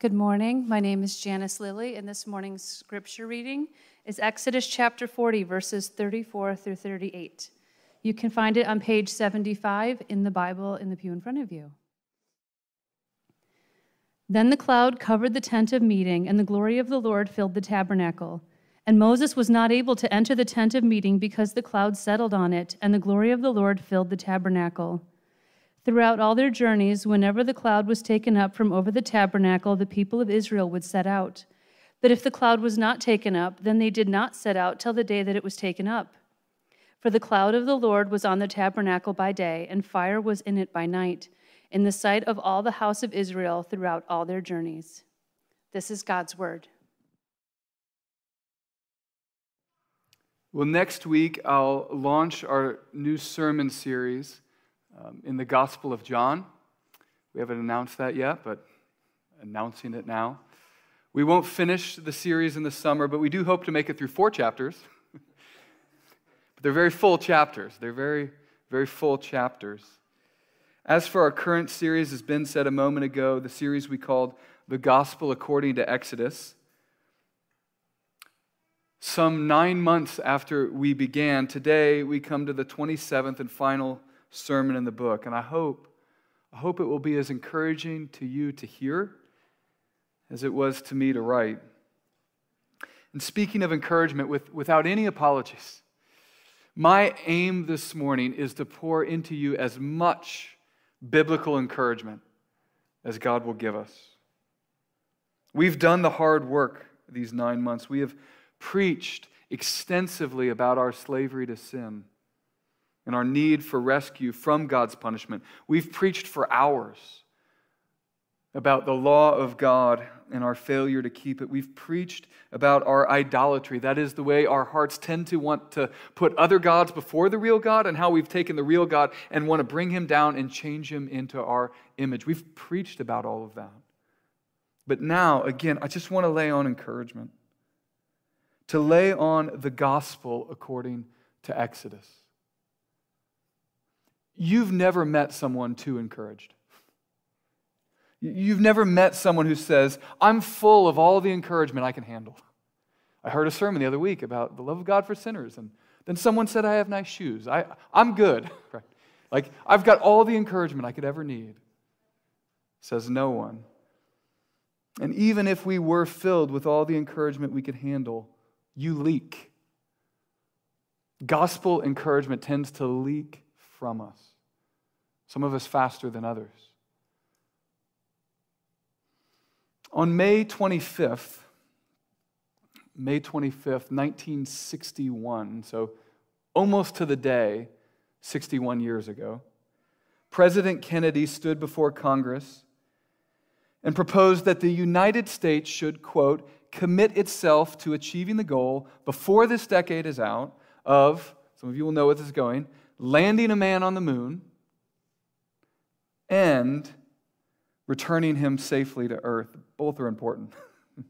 Good morning. My name is Janice Lilly, and this morning's scripture reading is Exodus chapter 40, verses 34 through 38. You can find it on page 75 in the Bible in the pew in front of you. Then the cloud covered the tent of meeting, and the glory of the Lord filled the tabernacle. And Moses was not able to enter the tent of meeting because the cloud settled on it, and the glory of the Lord filled the tabernacle. Throughout all their journeys, whenever the cloud was taken up from over the tabernacle, the people of Israel would set out. But if the cloud was not taken up, then they did not set out till the day that it was taken up. For the cloud of the Lord was on the tabernacle by day, and fire was in it by night, in the sight of all the house of Israel throughout all their journeys. This is God's word. Well, next week I'll launch our new sermon series um, in the Gospel of John. We haven't announced that yet, but announcing it now. We won't finish the series in the summer, but we do hope to make it through four chapters. but they're very full chapters. They're very, very full chapters. As for our current series, as Ben said a moment ago, the series we called The Gospel According to Exodus. Some nine months after we began, today we come to the 27th and final sermon in the book. And I hope, I hope it will be as encouraging to you to hear as it was to me to write. And speaking of encouragement, with, without any apologies, my aim this morning is to pour into you as much biblical encouragement as God will give us. We've done the hard work these nine months. We have preached extensively about our slavery to sin and our need for rescue from God's punishment. We've preached for hours about the law of God and our failure to keep it. We've preached about our idolatry. That is the way our hearts tend to want to put other gods before the real God, and how we've taken the real God and want to bring him down and change him into our image. We've preached about all of that. But now, again, I just want to lay on encouragement to lay on the gospel according to Exodus. You've never met someone too encouraged. You've never met someone who says, I'm full of all the encouragement I can handle. I heard a sermon the other week about the love of God for sinners, and then someone said, I have nice shoes. I, I'm good. Right? Like, I've got all the encouragement I could ever need. Says no one. And even if we were filled with all the encouragement we could handle, you leak. Gospel encouragement tends to leak from us some of us faster than others. On May 25th, May 25th, 1961, so almost to the day, 61 years ago, President Kennedy stood before Congress and proposed that the United States should, quote, commit itself to achieving the goal before this decade is out of, some of you will know where this is going, landing a man on the moon and returning him safely to earth. Both are important.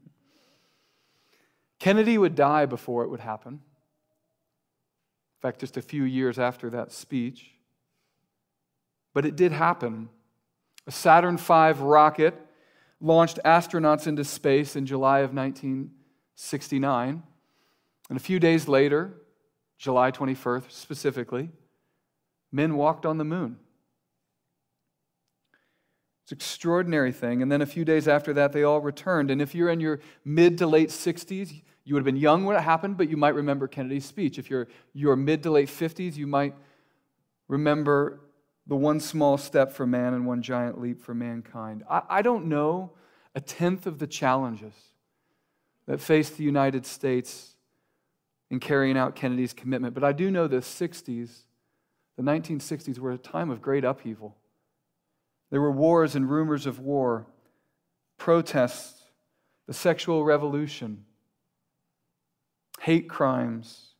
Kennedy would die before it would happen. In fact, just a few years after that speech. But it did happen. A Saturn V rocket launched astronauts into space in July of 1969. And a few days later, July 21st specifically, men walked on the moon. It's an extraordinary thing. And then a few days after that, they all returned. And if you're in your mid to late 60s, you would have been young when it happened, but you might remember Kennedy's speech. If you're your mid to late 50s, you might remember the one small step for man and one giant leap for mankind. I, I don't know a tenth of the challenges that faced the United States in carrying out Kennedy's commitment, but I do know the 60s, the 1960s, were a time of great upheaval. There were wars and rumors of war, protests, the sexual revolution, hate crimes,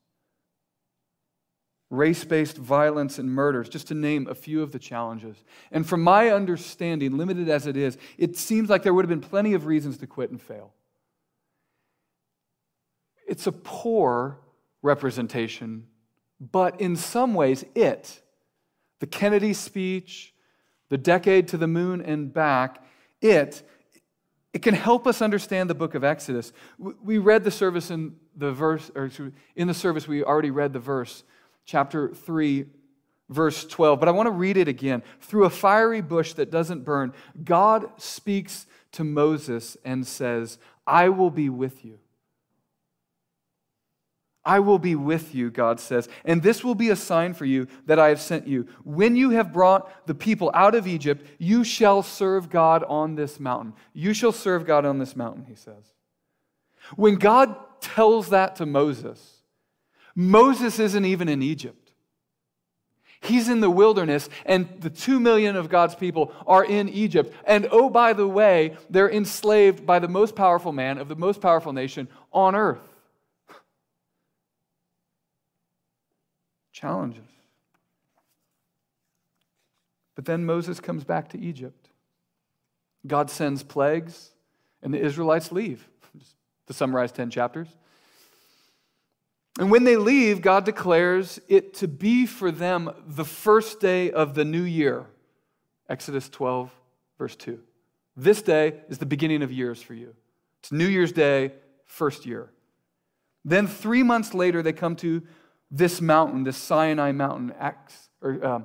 race based violence and murders, just to name a few of the challenges. And from my understanding, limited as it is, it seems like there would have been plenty of reasons to quit and fail. It's a poor representation, but in some ways, it, the Kennedy speech, the decade to the moon and back, it it can help us understand the book of Exodus. We read the service in the verse, or in the service, we already read the verse, chapter 3, verse 12. But I want to read it again. Through a fiery bush that doesn't burn, God speaks to Moses and says, I will be with you. I will be with you, God says, and this will be a sign for you that I have sent you. When you have brought the people out of Egypt, you shall serve God on this mountain. You shall serve God on this mountain, he says. When God tells that to Moses, Moses isn't even in Egypt. He's in the wilderness, and the two million of God's people are in Egypt. And oh, by the way, they're enslaved by the most powerful man of the most powerful nation on earth. Challenges. But then Moses comes back to Egypt. God sends plagues, and the Israelites leave, Just to summarize 10 chapters. And when they leave, God declares it to be for them the first day of the new year. Exodus 12, verse 2. This day is the beginning of years for you. It's New Year's Day, first year. Then, three months later, they come to this mountain, this Sinai mountain, uh,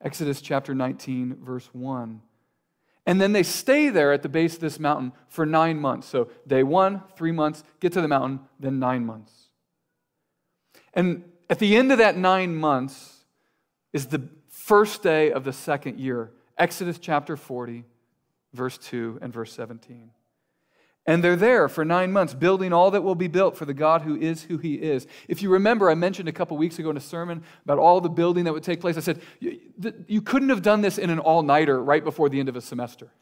Exodus chapter 19, verse 1. And then they stay there at the base of this mountain for nine months. So, day one, three months, get to the mountain, then nine months. And at the end of that nine months is the first day of the second year. Exodus chapter 40, verse 2 and verse 17. And they're there for nine months, building all that will be built for the God who is who He is. If you remember, I mentioned a couple weeks ago in a sermon about all the building that would take place. I said, you couldn't have done this in an all nighter right before the end of a semester.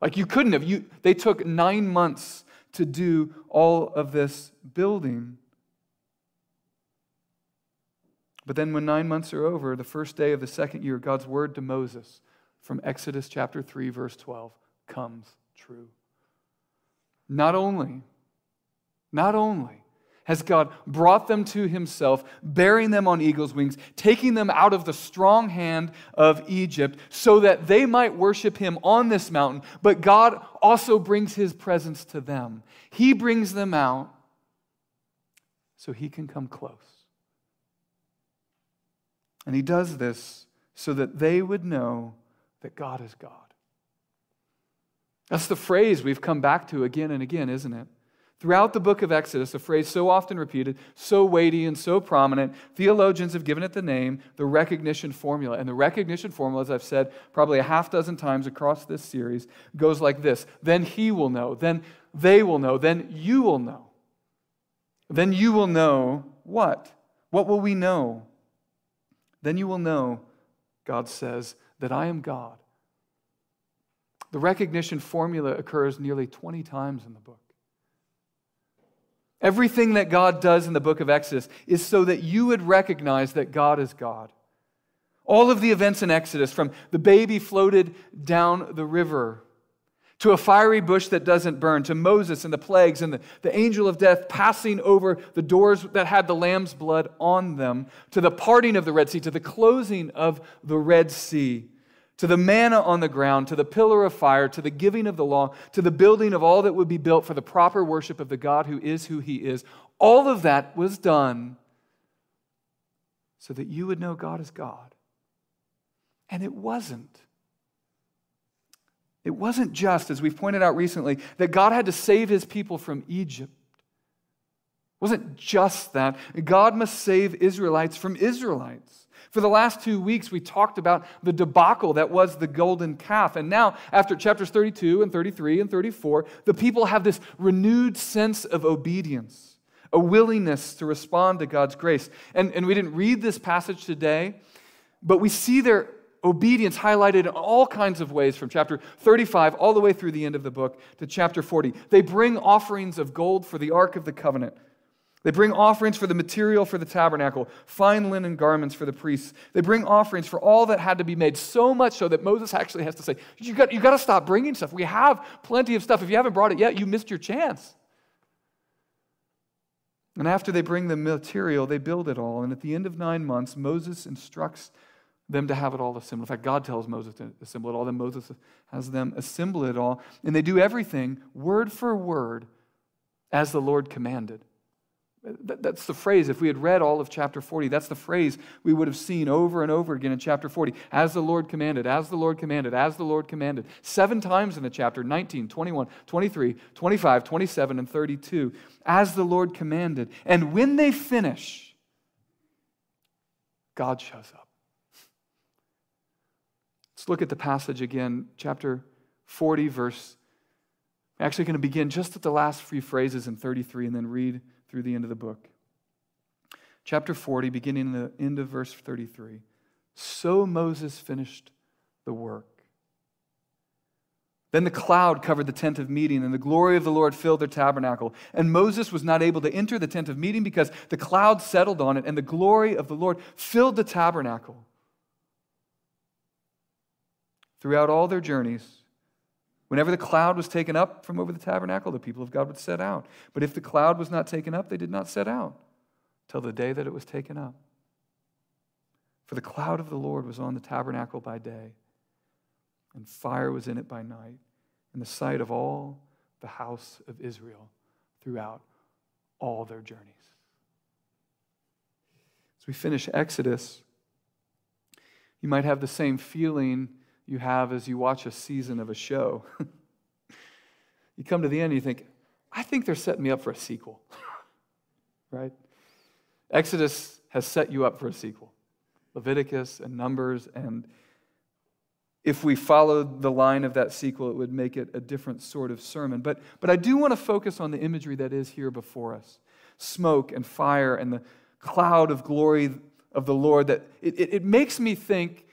Like, you couldn't have. You, they took nine months to do all of this building. But then, when nine months are over, the first day of the second year, God's word to Moses from Exodus chapter 3, verse 12, comes true. Not only, not only has God brought them to himself, bearing them on eagle's wings, taking them out of the strong hand of Egypt so that they might worship him on this mountain, but God also brings his presence to them. He brings them out so he can come close. And he does this so that they would know that God is God. That's the phrase we've come back to again and again, isn't it? Throughout the book of Exodus, a phrase so often repeated, so weighty and so prominent, theologians have given it the name the recognition formula. And the recognition formula, as I've said probably a half dozen times across this series, goes like this Then he will know, then they will know, then you will know. Then you will know what? What will we know? Then you will know, God says, that I am God the recognition formula occurs nearly 20 times in the book. Everything that God does in the book of Exodus is so that you would recognize that God is God. All of the events in Exodus, from the baby floated down the river to a fiery bush that doesn't burn, to Moses and the plagues and the, the angel of death passing over the doors that had the lamb's blood on them, to the parting of the Red Sea, to the closing of the Red Sea to the manna on the ground, to the pillar of fire, to the giving of the law, to the building of all that would be built for the proper worship of the God who is who he is. All of that was done so that you would know God is God. And it wasn't. It wasn't just, as we've pointed out recently, that God had to save his people from Egypt. It wasn't just that. God must save Israelites from Israelites. For the last two weeks, we talked about the debacle that was the golden calf. And now, after chapters 32 and 33 and 34, the people have this renewed sense of obedience, a willingness to respond to God's grace. And, and we didn't read this passage today, but we see their obedience highlighted in all kinds of ways from chapter 35 all the way through the end of the book to chapter 40. They bring offerings of gold for the Ark of the Covenant. They bring offerings for the material for the tabernacle, fine linen garments for the priests. They bring offerings for all that had to be made, so much so that Moses actually has to say, You got, you got to stop bringing stuff. We have plenty of stuff. If you haven't brought it yet, you missed your chance. And after they bring the material, they build it all. And at the end of nine months, Moses instructs them to have it all assembled. In fact, God tells Moses to assemble it all, then Moses has them assemble it all. And they do everything word for word as the Lord commanded. That's the phrase. If we had read all of chapter 40, that's the phrase we would have seen over and over again in chapter 40. As the Lord commanded, as the Lord commanded, as the Lord commanded. Seven times in the chapter 19, 21, 23, 25, 27, and 32. As the Lord commanded. And when they finish, God shows up. Let's look at the passage again, chapter 40, verse. I'm actually going to begin just at the last few phrases in 33 and then read through the end of the book. Chapter 40, beginning in the end of verse 33. So Moses finished the work. Then the cloud covered the tent of meeting, and the glory of the Lord filled their tabernacle. And Moses was not able to enter the tent of meeting because the cloud settled on it, and the glory of the Lord filled the tabernacle. Throughout all their journeys, Whenever the cloud was taken up from over the tabernacle, the people of God would set out. But if the cloud was not taken up, they did not set out till the day that it was taken up. For the cloud of the Lord was on the tabernacle by day, and fire was in it by night, in the sight of all the house of Israel throughout all their journeys. As we finish Exodus, you might have the same feeling you have as you watch a season of a show. you come to the end and you think, I think they're setting me up for a sequel. right? Exodus has set you up for a sequel. Leviticus and Numbers, and if we followed the line of that sequel, it would make it a different sort of sermon. But, but I do want to focus on the imagery that is here before us smoke and fire and the cloud of glory of the Lord. That it, it, it makes me think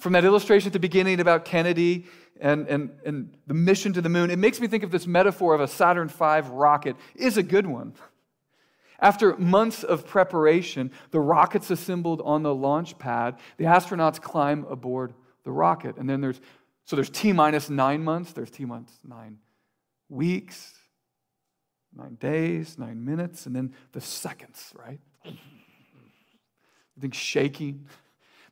from that illustration at the beginning about Kennedy and, and, and the mission to the moon, it makes me think of this metaphor of a Saturn V rocket is a good one. After months of preparation, the rocket's assembled on the launch pad. The astronauts climb aboard the rocket. And then there's, so there's T minus nine months, there's T minus nine weeks, nine days, nine minutes, and then the seconds, right? Everything's shaking.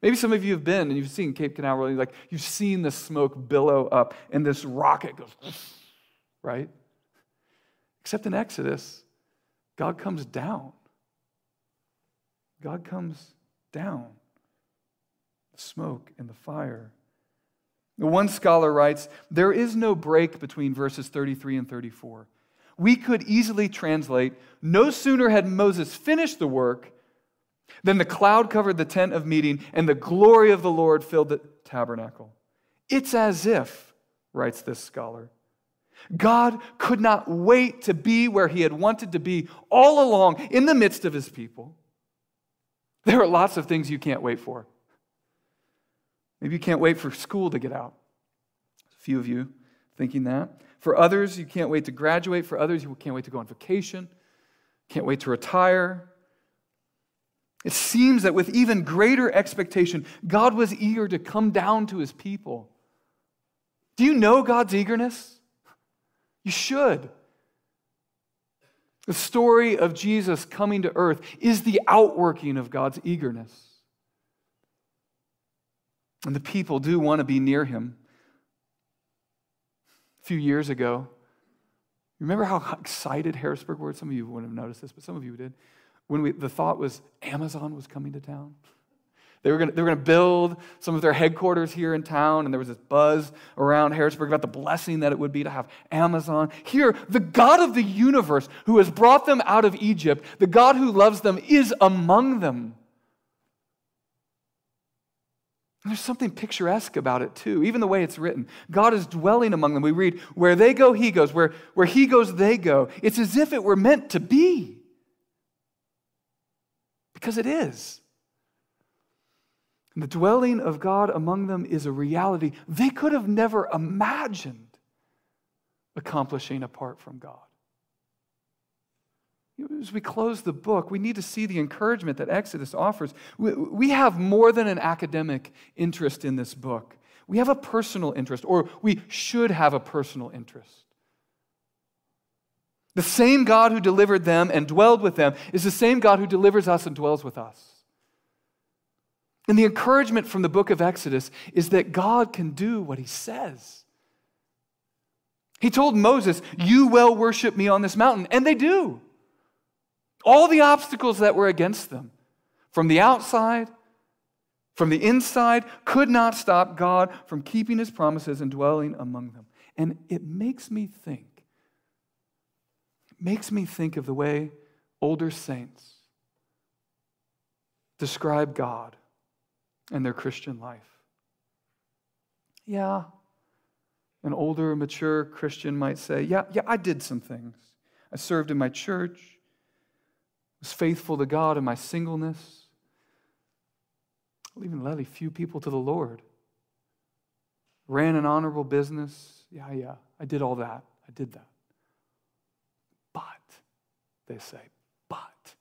Maybe some of you have been and you've seen Cape Canaveral, like you've seen the smoke billow up and this rocket goes, right? Except in Exodus, God comes down. God comes down. The smoke and the fire. One scholar writes there is no break between verses 33 and 34. We could easily translate no sooner had Moses finished the work then the cloud covered the tent of meeting, and the glory of the Lord filled the tabernacle. It's as if, writes this scholar, God could not wait to be where he had wanted to be all along in the midst of his people. There are lots of things you can't wait for. Maybe you can't wait for school to get out. A few of you thinking that. For others, you can't wait to graduate. For others, you can't wait to go on vacation. Can't wait to retire. It seems that with even greater expectation, God was eager to come down to his people. Do you know God's eagerness? You should. The story of Jesus coming to earth is the outworking of God's eagerness. And the people do want to be near him. A few years ago, remember how excited Harrisburg were? Some of you wouldn't have noticed this, but some of you did when we, the thought was Amazon was coming to town. They were, gonna, they were gonna build some of their headquarters here in town, and there was this buzz around Harrisburg about the blessing that it would be to have Amazon. Here, the God of the universe who has brought them out of Egypt, the God who loves them, is among them. And there's something picturesque about it, too, even the way it's written. God is dwelling among them. We read, where they go, he goes. Where, where he goes, they go. It's as if it were meant to be. Because it is. And the dwelling of God among them is a reality they could have never imagined accomplishing apart from God. As we close the book, we need to see the encouragement that Exodus offers. We have more than an academic interest in this book. We have a personal interest, or we should have a personal interest. The same God who delivered them and dwelled with them is the same God who delivers us and dwells with us. And the encouragement from the book of Exodus is that God can do what he says. He told Moses, You will worship me on this mountain. And they do. All the obstacles that were against them, from the outside, from the inside, could not stop God from keeping his promises and dwelling among them. And it makes me think, makes me think of the way older saints describe God and their Christian life. Yeah, an older, mature Christian might say, Yeah, yeah, I did some things. I served in my church, was faithful to God in my singleness, I even led a few people to the Lord, ran an honorable business. Yeah, yeah, I did all that. I did that. They say, but,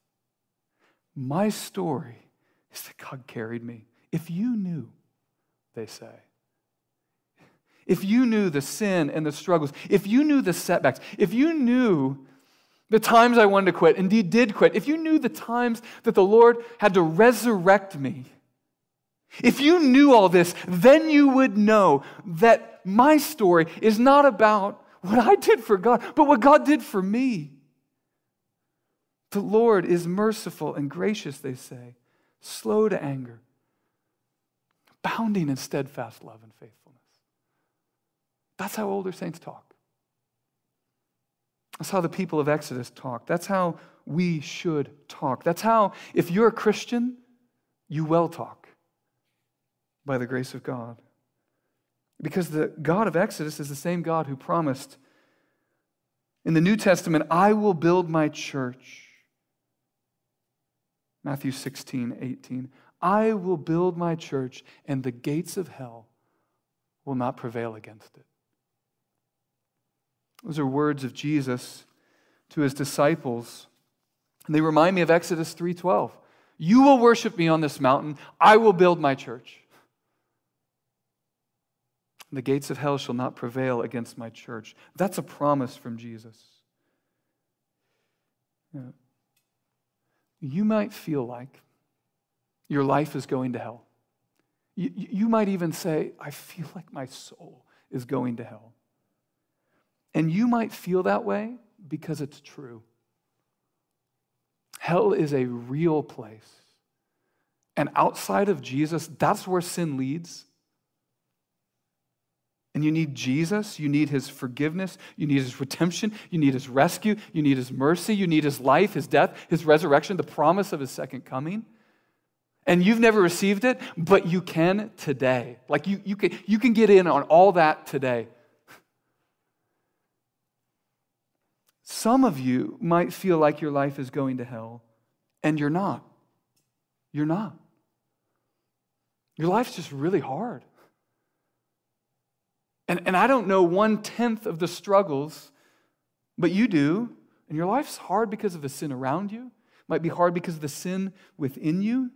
my story is that God carried me. If you knew, they say, if you knew the sin and the struggles, if you knew the setbacks, if you knew the times I wanted to quit, indeed did quit, if you knew the times that the Lord had to resurrect me, if you knew all this, then you would know that my story is not about what I did for God, but what God did for me. The Lord is merciful and gracious, they say, slow to anger, abounding in steadfast love and faithfulness. That's how older saints talk. That's how the people of Exodus talk. That's how we should talk. That's how, if you're a Christian, you will talk by the grace of God. Because the God of Exodus is the same God who promised in the New Testament, I will build my church. Matthew 16, 18. I will build my church, and the gates of hell will not prevail against it. Those are words of Jesus to his disciples. And they remind me of Exodus 3:12. You will worship me on this mountain, I will build my church. The gates of hell shall not prevail against my church. That's a promise from Jesus. You might feel like your life is going to hell. You, you might even say, I feel like my soul is going to hell. And you might feel that way because it's true. Hell is a real place. And outside of Jesus, that's where sin leads. And you need Jesus, you need his forgiveness, you need his redemption, you need his rescue, you need his mercy, you need his life, his death, his resurrection, the promise of his second coming. And you've never received it, but you can today. Like you, you, can, you can get in on all that today. Some of you might feel like your life is going to hell, and you're not. You're not. Your life's just really hard. And, and I don't know one tenth of the struggles, but you do. And your life's hard because of the sin around you, it might be hard because of the sin within you.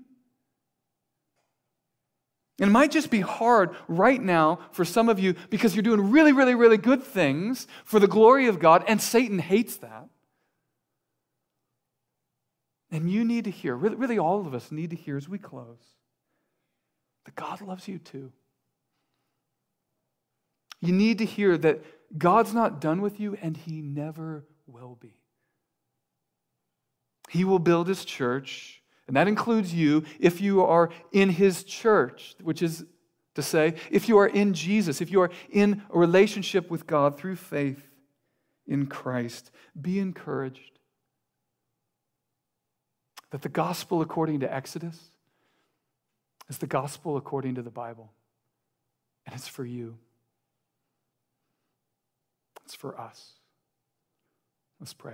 And it might just be hard right now for some of you because you're doing really, really, really good things for the glory of God, and Satan hates that. And you need to hear, really, really all of us need to hear as we close, that God loves you too. You need to hear that God's not done with you, and He never will be. He will build His church and that includes you if you are in his church, which is to say, if you are in Jesus, if you are in a relationship with God through faith in Christ, be encouraged that the gospel according to Exodus is the gospel according to the Bible. And it's for you, it's for us. Let's pray.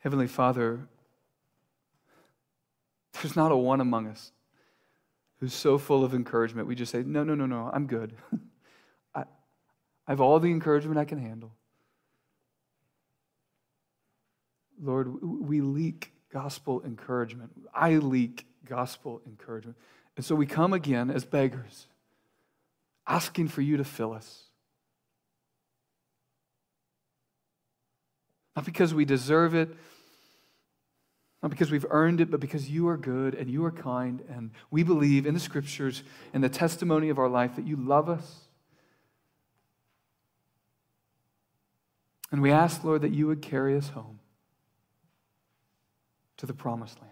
Heavenly Father, there's not a one among us who's so full of encouragement. We just say, No, no, no, no, I'm good. I, I have all the encouragement I can handle. Lord, we leak gospel encouragement. I leak gospel encouragement. And so we come again as beggars, asking for you to fill us. Not because we deserve it, Not because we've earned it, but because you are good and you are kind. And we believe in the scriptures and the testimony of our life that you love us. And we ask, Lord, that you would carry us home to the promised land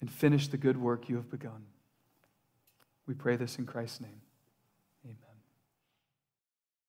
and finish the good work you have begun. We pray this in Christ's name.